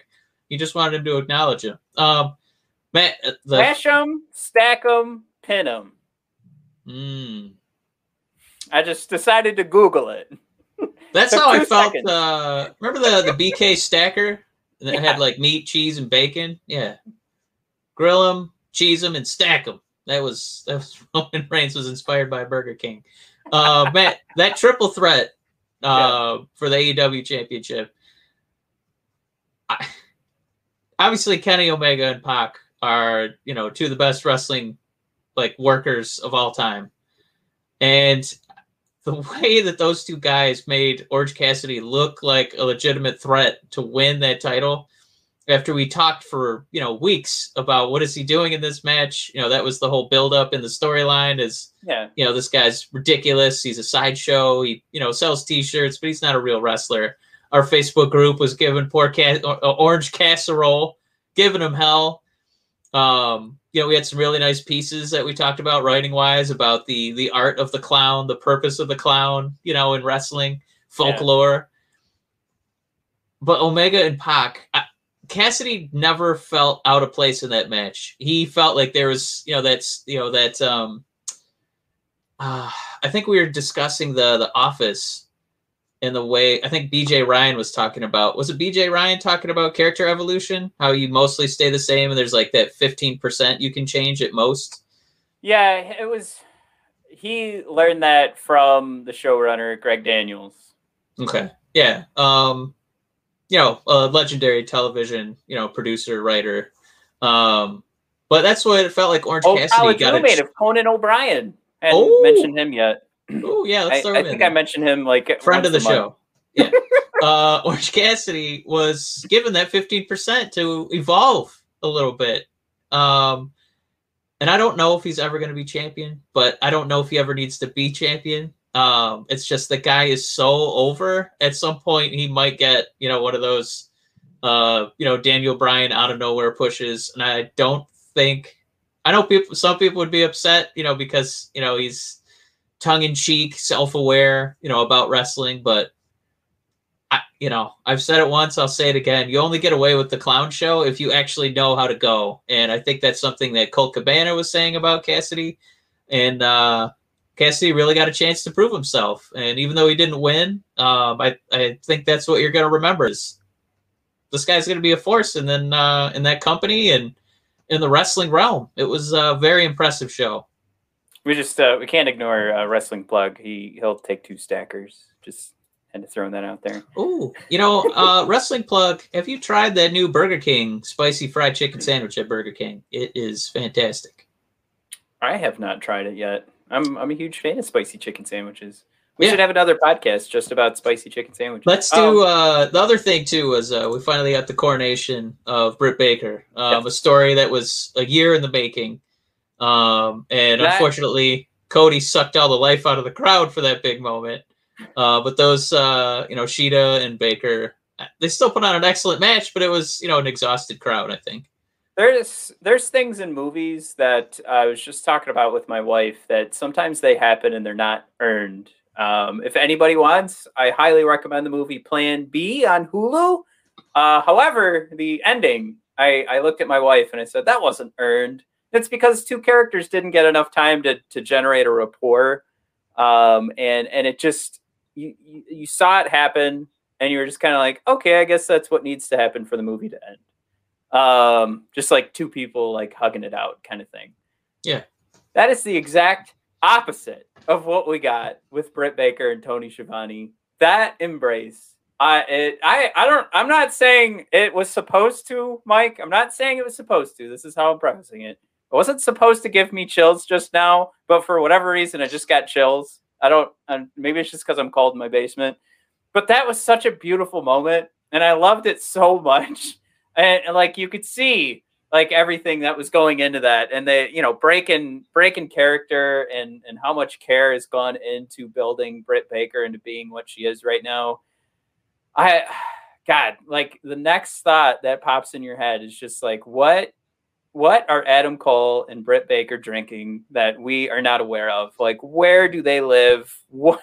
You just wanted him to acknowledge him. Um, Matt, uh, the Mash them, stack them, pin them. Mm. I just decided to Google it. That's how I felt. Uh, remember the the BK stacker that Yeah. had like meat, cheese, and bacon? Yeah, grill them, cheese them, and stack them. That was that was Roman Reigns was inspired by Burger King. Uh, Matt, that triple threat uh, for the AEW Championship. I, obviously, Kenny Omega and Pac are you know two of the best wrestling like workers of all time, and the way that those two guys made Orange Cassidy look like a legitimate threat to win that title after we talked for you know weeks about what is he doing in this match you know that was the whole build up in the storyline is Yeah. you know this guy's ridiculous. He's a sideshow. He you know sells t-shirts but he's not a real wrestler our facebook group was giving poor or- or- orange casserole giving him hell. Um you know we had some really nice pieces that we talked about writing wise about the the art of the clown the purpose of the clown you know in wrestling folklore. But omega and pac I, cassidy never felt out of place in that match. He felt like there was you know that's you know that um uh, i think we were discussing the the office in the way I think BJ Ryan was talking about. Was it BJ Ryan talking about character evolution? How you mostly stay the same and there's like that 15% you can change at most? Yeah, it was he learned that from the showrunner Greg Daniels. Okay. Yeah. Um, you know, a legendary television, you know, producer, writer. Um, but that's what it felt like Orange Oh, Cassidy got roommate a of Conan O'Brien. Hadn't Oh. mentioned him yet. Oh yeah, let's I, throw I him in think. I mentioned him like friend of the once a month. show. Yeah. uh, Orange Cassidy was given that 15% to evolve a little bit. Um, and I don't know if he's ever going to be champion, but I don't know if he ever needs to be champion. Um, it's just the guy is so over. At some point, he might get, you know, one of those, uh, you know, Daniel Bryan out of nowhere pushes. And I don't think, I know people, some people would be upset, you know, because, you know, he's tongue in cheek, self aware, you know, about wrestling, but I, you know, I've said it once, I'll say it again. You only get away with the clown show if you actually know how to go. And I think that's something that Colt Cabana was saying about Cassidy. And uh, Cassidy really got a chance to prove himself. And even though he didn't win, um, I, I think that's what you're going to remember is this guy's going to be a force. And then uh, in that company and in the wrestling realm, it was a very impressive show. We just uh, we can't ignore uh, wrestling plug. He he'll take two stackers. Just had to throw that out there. Ooh, you know, uh, wrestling plug. Have you tried that new Burger King spicy fried chicken sandwich at Burger King? It is fantastic. I have not tried it yet. I'm I'm a huge fan of spicy chicken sandwiches. We Yeah. should have another podcast just about spicy chicken sandwiches. Let's do Um, uh, the other thing too. Was uh, we finally got the coronation of Britt Baker, um, a story that was a year in the making, um, and That- unfortunately, Cody sucked all the life out of the crowd for that big moment. Uh, but those, uh, you know, Shida and Baker, they still put on an excellent match, but it was, you know, an exhausted crowd. I think. there's there's things in movies that I was just talking about with my wife that sometimes they happen and they're not earned. Um, if anybody wants, I highly recommend the movie Plan B on Hulu. Uh, however, the ending, I, I looked at my wife and I said that wasn't earned. It's because two characters didn't get enough time to to generate a rapport, um, and and it just you, you you saw it happen and you were just kind of like, okay, I guess that's what needs to happen for the movie to end. Um just like two people like hugging it out kind of thing. Yeah. that is the exact opposite of what we got with Britt Baker and Tony Schiavone. That embrace I it I I don't I'm not saying it was supposed to Mike. I'm not saying it was supposed to. This is how I'm prefacing it it wasn't supposed to give me chills just now but for whatever reason I just got chills. I don't and maybe it's just because I'm cold in my basement. But that was such a beautiful moment and I loved it so much. And, and, like you could see like everything that was going into that and they you know breaking breaking character and and how much care has gone into building Britt Baker into being what she is right now. I god like the next thought that pops in your head is just like what what are Adam Cole and Britt Baker drinking that we are not aware of like where do they live what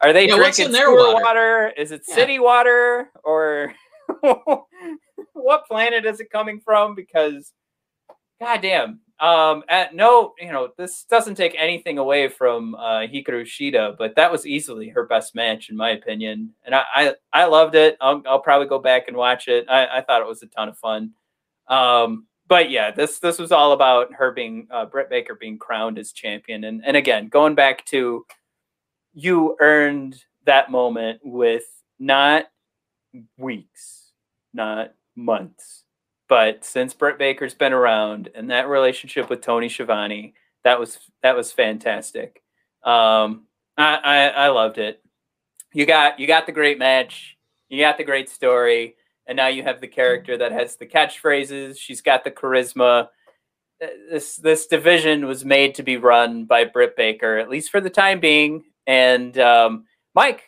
are they Yeah, what's drinking in their water? water? Is it Yeah. city water or what planet is it coming from? Because, goddamn, um, at no, you know, this doesn't take anything away from uh, Hikaru Shida, but that was easily her best match in my opinion, and I I, I loved it. I'll, I'll probably go back and watch it. I, I thought it was a ton of fun. Um, but yeah, this this was all about her being uh, Britt Baker being crowned as champion, and and again going back to you earned that moment with not weeks, not months. But since Britt Baker's been around and that relationship with Tony Schiavone, that was that was fantastic. Um, I, I I loved it. You got you got the great match, you got the great story, and now you have the character that has the catchphrases. She's got the charisma. Uh, This this division was made to be run by Britt Baker, at least for the time being. And um, Mike,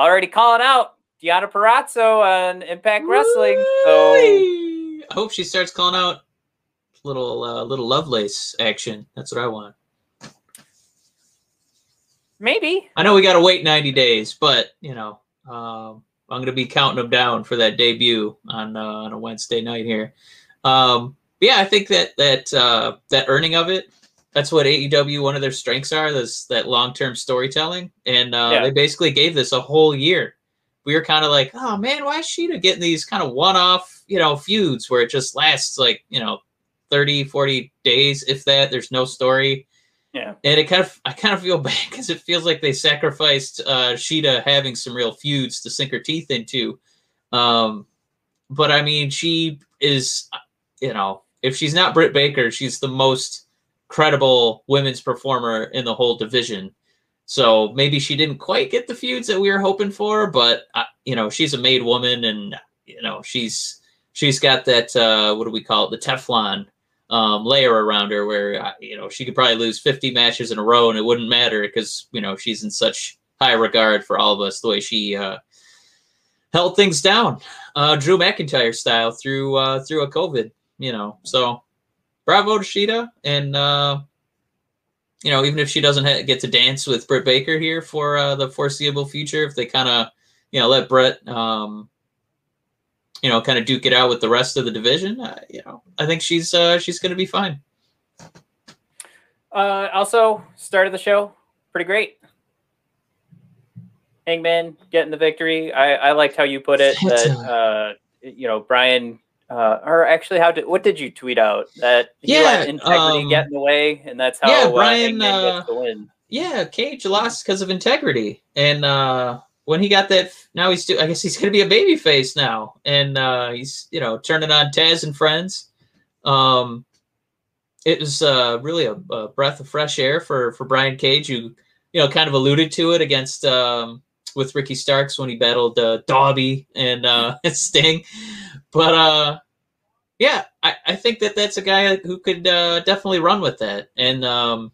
already calling out Deonna Purrazzo on Impact Wrestling. So I hope she starts calling out little uh, little Lovelace action. That's what I want. maybe I know we got to wait 90 days, but you know, um, I'm going to be counting them down for that debut on uh, on a Wednesday night here. Um, yeah, I think that that uh, that earning of it. That's what AEW one of their strengths are. This that long term storytelling, and uh, Yeah. they basically gave this a whole year. We were kind of like, oh man, why is Shida getting these kind of one off, you know, feuds where it just lasts like you know 30, 40 days, if that. There's no story. Yeah. And it kind of I kind of feel bad because it feels like they sacrificed uh Shida having some real feuds to sink her teeth into. Um but I mean she is you know, if she's not Britt Baker, she's the most credible women's performer in the whole division. So maybe she didn't quite get the feuds that we were hoping for, but uh, you know, she's a made woman and you know, she's she's got that uh what do we call it? The Teflon um, layer around her where uh, you know she could probably lose 50 matches in a row and it wouldn't matter because you know she's in such high regard for all of us the way she uh, held things down uh, drew mcintyre style through uh, through a covid you know. So bravo to Shida and uh, you know even if she doesn't ha- get to dance with britt baker here for uh, the foreseeable future if they kind of you know let brett um, you know, kind of duke it out with the rest of the division, uh, you know, I think she's uh, she's going to be fine. Uh, also, start of the show, pretty great. Hangman getting the victory. I, I liked how you put it that uh, you know Brian, uh, or actually, how did what did you tweet out that he Yeah, let integrity um, get in the way, and that's how yeah, uh, Brian, Hangman uh, gets the win. Yeah, Cage lost because of integrity, and uh, when he got that, now he's do- I guess he's going to be a baby face now, and uh, he's you know turning on Taz and friends. Um, it was uh, really a, a breath of fresh air for for Brian Cage, who you know kind of alluded to it against um, with Ricky Starks when he battled uh, Darby and uh, Sting, but uh, yeah, I, I think that that's a guy who could uh, definitely run with that, and um,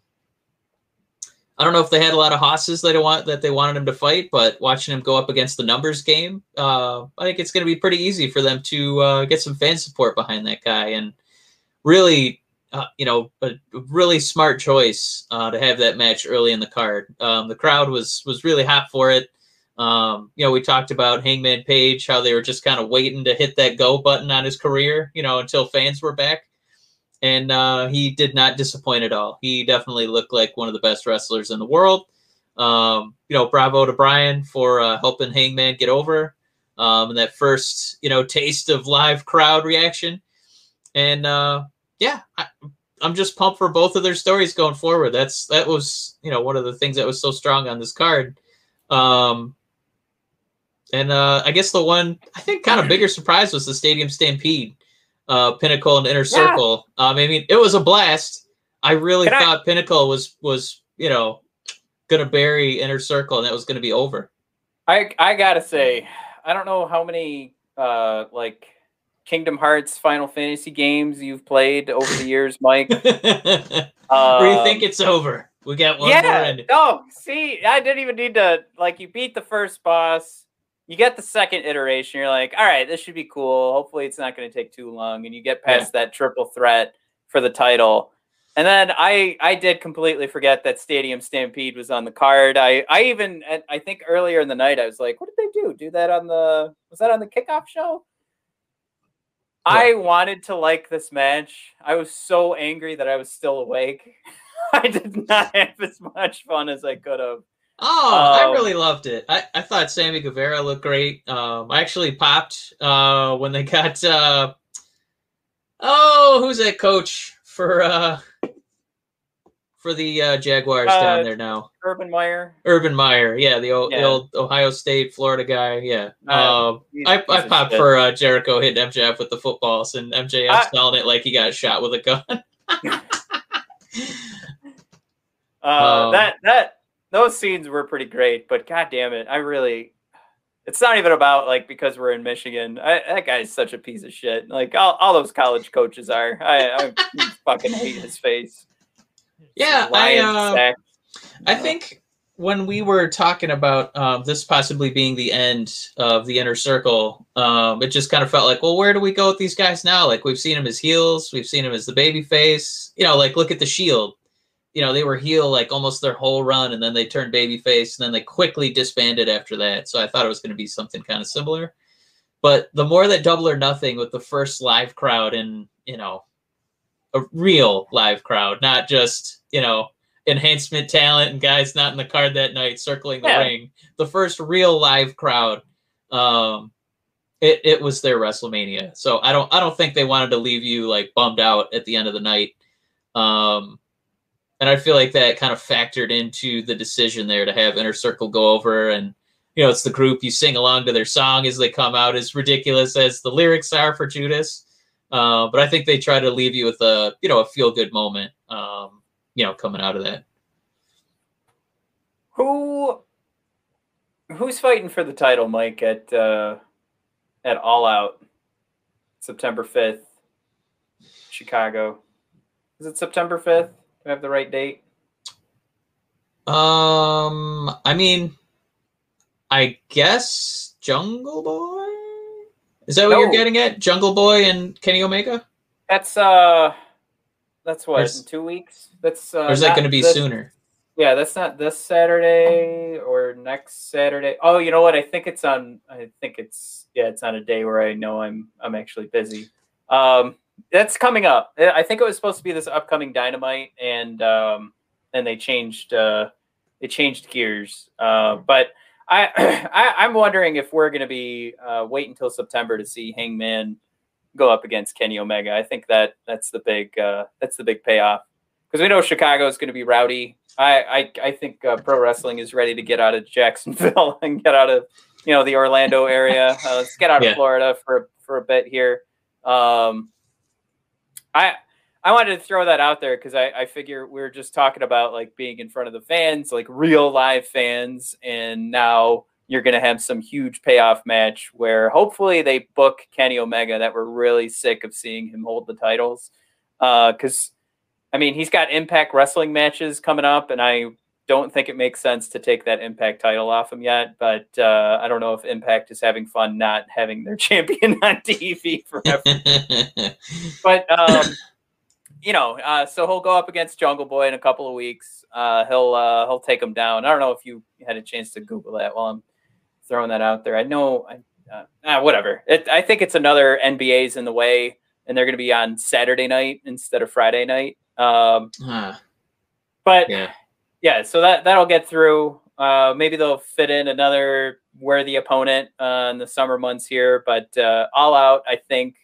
I don't know if they had a lot of hosses that they want that they wanted him to fight, but watching him go up against the numbers game, uh, I think it's going to be pretty easy for them to uh, get some fan support behind that guy, and really, uh, you know, a really smart choice uh, to have that match early in the card. Um, the crowd was was really hot for it. Um, you know, we talked about Hangman Page, how they were just kind of waiting to hit that go button on his career, you know, until fans were back and uh, he did not disappoint at all. He definitely looked like one of the best wrestlers in the world. Um, you know, bravo to Brian for uh, helping Hangman get over um, and that first, you know, taste of live crowd reaction. And uh, yeah, I, I'm just pumped for both of their stories going forward. That's that was, you know, one of the things that was so strong on this card. Um, and uh, I guess the one I think kind of bigger surprise was the Stadium Stampede uh, Pinnacle and Inner Circle. Um, I mean, it was a blast. I really Can I- thought Pinnacle was was you know gonna bury Inner Circle and that was gonna be over. I I gotta say, I don't know how many uh like Kingdom Hearts Final Fantasy games you've played over the years, Mike. or you think Um, it's over? We got one more yeah. No, see, I didn't even need to like you beat the first boss. You get the second iteration. You're like, all right, this should be cool. Hopefully, it's not going to take too long. And you get past that triple threat for the title. And then I I did completely forget that Stadium Stampede was on the card. I I even I think earlier in the night I was like, what did they do? Do that on the was that on the kickoff show? I wanted to like this match. I was so angry that I was still awake. I did not have as much fun as I could have. Oh, I Um, really loved it. I, I thought Sammy Guevara looked great. Um, I actually popped uh, when they got uh, oh, who's that coach for uh, for the uh, Jaguars Uh, down there now? Urban Meyer. Urban Meyer, yeah, the old, the old Ohio State, Florida guy. Yeah, Uh, um, he's- I, he's I popped shit. for uh, Jericho hitting MJF with the footballs, and MJF I- selling it like he got shot with a gun. Uh, Um, that that those scenes were pretty great, but god damn it, I really. It's not even about like because we're in Michigan. I, that guy's such a piece of shit. Like all, all those college coaches are. I, I fucking hate his face. yeah, I uh. I think when we were talking about um, this possibly being the end of the inner circle, um, it just kind of felt like, well, where do we go with these guys now? Like we've seen him as heels, we've seen him as the baby face. You know, like look at the Shield. You know, they were heel like almost their whole run, and then they turned baby face, and then they quickly disbanded after that. So I thought it was going to be something kind of similar. But the more that Double or Nothing with the first live crowd and you know a real live crowd, not just you know enhancement talent and guys not in the card that night circling the Yeah. ring. The first real live crowd. Um it, it was their WrestleMania. So I don't I don't think they wanted to leave you like bummed out at the end of the night. Um and I feel like that kind of factored into the decision there to have Inner Circle go over and you know it's the group you sing along to their song as they come out as ridiculous as the lyrics are for Judas. Uh, but I think they try to leave you with a you know a feel good moment. Um, you know, coming out of that. Who who's fighting for the title, Mike, at uh, at All Out, September fifth, Chicago? Is it September fifth? Do I have the right date? Um, I mean, I guess Jungle Boy. Is that what No. you're getting at? Jungle Boy and Kenny Omega, That's uh, that's what There's- in two weeks. That's uh, or is that going to be this- sooner? Yeah, that's not this Saturday or next Saturday. Oh, you know what? I think it's on. I think it's yeah, it's on a day where I know I'm I'm actually busy. Um, that's coming up. I think it was supposed to be this upcoming Dynamite, and um, and they changed uh, they changed gears. Uh, but I, I I'm wondering if we're going to be uh, wait until September to see Hangman go up against Kenny Omega. I think that that's the big uh, that's the big payoff because we know Chicago is going to be rowdy. I I, I think uh, pro wrestling is ready to get out of Jacksonville and get out of you know the Orlando area. Uh, let's get out of Yeah. Florida for for a bit here. Um, I I wanted to throw that out there because I, I figure we are just talking about like being in front of the fans, like real live fans, and now you're going to have some huge payoff match where hopefully they book Kenny Omega that we're really sick of seeing him hold the titles. Uh, because, I mean, he's got Impact Wrestling matches coming up, and I don't think it makes sense to take that Impact title off him yet. But uh, I don't know if Impact is having fun not having their champion on TV forever but um, you know, uh, so he'll go up against Jungle Boy in a couple of weeks. Uh, he'll uh, he'll take him down. I don't know if you had a chance to Google that while I'm throwing that out there. I know, I, uh, ah, whatever. It, I think it's another NBA's in the way, and they're going to be on Saturday night instead of Friday night. Um, Ah, but yeah. Yeah, so that that'll get through. Uh, maybe they'll fit in another worthy opponent uh, in the summer months here, but uh, all out, I think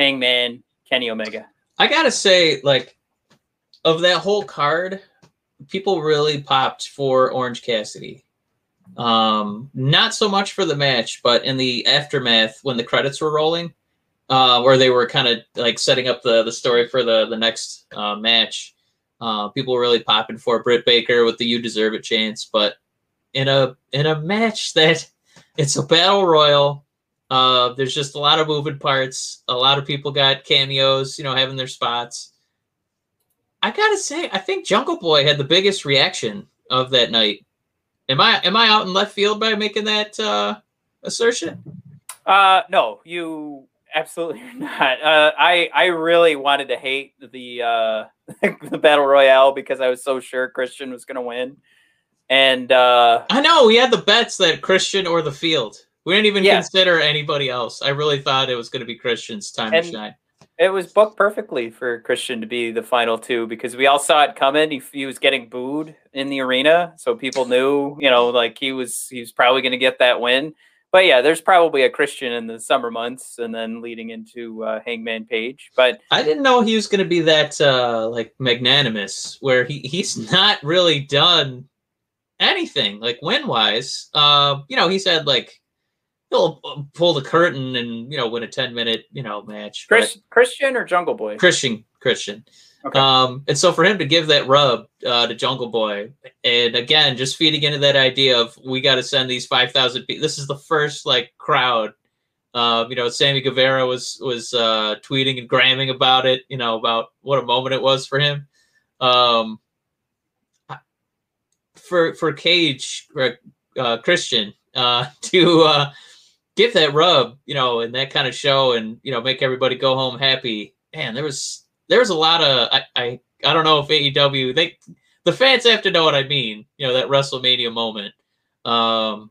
Hangman, Kenny Omega. I gotta say, like, of that whole card, people really popped for Orange Cassidy. Um, not so much for the match, but in the aftermath when the credits were rolling, uh, where they were kind of like setting up the the story for the the next uh, match. Uh, people were really popping for Britt Baker with the "You Deserve It" chance, but in a in a match that it's a battle royal uh, there's just a lot of moving parts. A lot of people got cameos, you know, having their spots. I gotta say, I think Jungle Boy had the biggest reaction of that night. Am I am I out in left field by making that uh, assertion? Uh, no, you absolutely not. Uh, I I really wanted to hate the uh, the battle royale because I was so sure Christian was going to win, and uh, I know we had the bets that Christian or the field. We didn't even Yeah. consider anybody else. I really thought it was going to be Christian's time And- to shine. it was booked perfectly for Christian to be the final two because we all saw it coming. He, he was getting booed in the arena, so people knew, you know, like he was he was probably going to get that win. But yeah, there's probably a Christian in the summer months, and then leading into uh, Hangman Page. But I didn't know he was going to be that uh, like magnanimous, where he he's not really done anything like win wise. Uh, you know, he's had like he'll pull the curtain and you know win a ten minute you know match. Chris, Christian or Jungle Boy? Christian Christian. Okay. Um, and so for him to give that rub uh, to Jungle Boy, and again, just feeding into that idea of we got to send these five thousand people. This is the first like crowd. Uh, you know, Sammy Guevara was was uh, tweeting and gramming about it. You know, about what a moment it was for him. Um, for for Cage uh, Christian uh, to uh, give that rub, you know, and that kind of show, and you know, make everybody go home happy. Man, there was there was a lot of I I, I don't know if AEW they the fans have to know what I mean. You know, that WrestleMania moment. Um,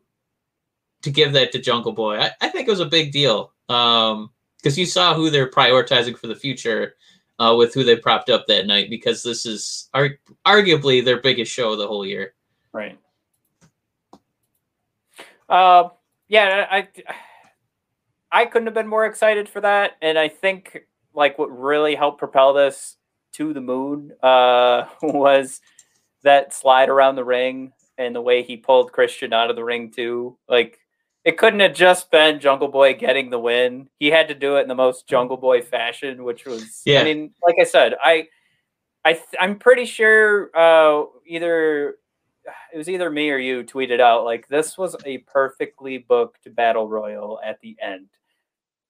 to give that to Jungle Boy, I, I think it was a big deal. Um, because you saw who they're prioritizing for the future. Uh, with who they propped up that night, because this is ar- arguably their biggest show of the whole year. Right. Uh, yeah, I I couldn't have been more excited for that, and I think like what really helped propel this to the moon uh, was that slide around the ring and the way he pulled Christian out of the ring too. Like it couldn't have just been Jungle Boy getting the win. He had to do it in the most Jungle Boy fashion, which was Yeah. I mean, like I said, I I th- I'm pretty sure uh either it was either me or you tweeted out like this was a perfectly booked battle royal at the end.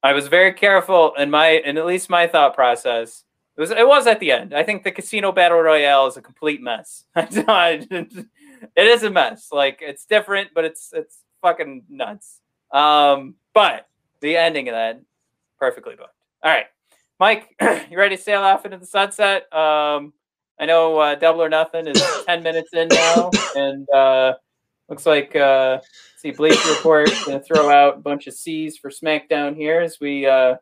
I was very careful in my in at least my thought process. It was it was at the end. I think the casino battle royale is a complete mess. it is a mess. Like it's different, but it's it's fucking nuts. Um, but the ending of that perfectly booked. All right, Mike, you ready to sail off into the sunset? Um, I know uh, Double or Nothing is ten minutes in now, and uh, looks like uh, see Bleacher Report gonna throw out a bunch of C's for SmackDown here as we uh,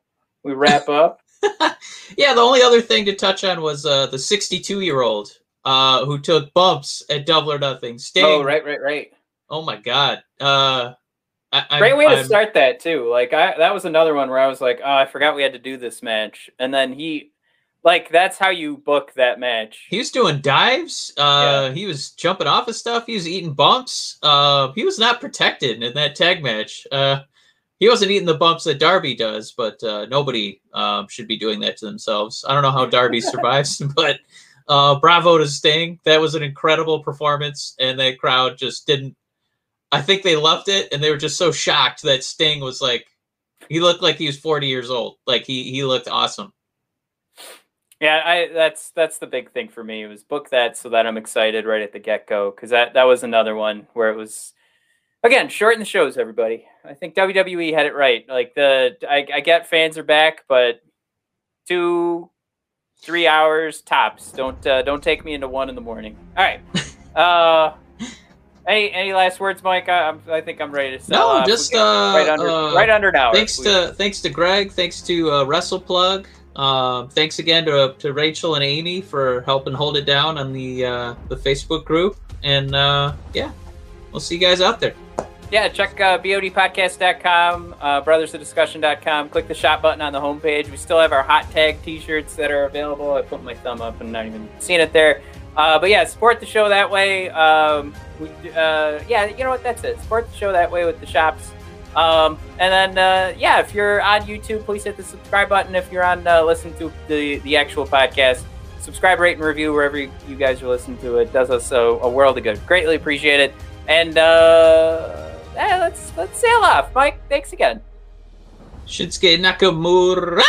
we wrap up. Yeah, the only other thing to touch on was uh, the 62 year old uh, who took bumps at Double or Nothing. Sting. Oh, right, right, right. Oh my God. Uh, I, I'm, Great way to I'm- start that too. Like I, that was another one where I was like, oh, I forgot we had to do this match, and then he, like, that's how you book that match. He was doing dives. Uh, He was jumping off of stuff. He was eating bumps. Uh, he was not protected in that tag match. Uh, he wasn't eating the bumps that Darby does, but uh, nobody um, should be doing that to themselves. I don't know how Darby survives, but uh, bravo to Sting. That was an incredible performance, and that crowd just didn't. I think they loved it, and they were just so shocked that Sting was like, he looked like he was 40 years old. Like he he looked awesome. Yeah, I that's that's the big thing for me. It was book that so that I'm excited right at the get go because that that was another one where it was again shorten the shows. Everybody, I think WWE had it right. Like the I, I get fans are back, but two three hours tops. Don't uh, don't take me into one in the morning. All right. Uh, any any last words, Mike? I, I'm, I think I'm ready to sell No. Just, got right uh, under uh, right under an hour. Thanks to thanks to Greg. Thanks to uh, WrestlePlug. Um, thanks again to, to Rachel and Amy for helping hold it down on the uh, the Facebook group. And uh, yeah, we'll see you guys out there. Yeah, check uh, bodpodcast.com, uh, brothersofdiscussion.com. Click the shop button on the homepage. We still have our hot tag t-shirts that are available. I put my thumb up and not even seeing it there. Uh, but yeah, support the show that way. Um, we, uh, yeah, you know what? That's it. Support the show that way with the shops. Um, and then, uh, yeah, if you're on YouTube, please hit the subscribe button. If you're on uh, listening to the, the actual podcast, subscribe, rate, and review wherever you, you guys are listening to it. does us a, a world of good. Greatly appreciate it. And uh, let's let's sail off, Mike. Thanks again. Shinsuke Nakamura.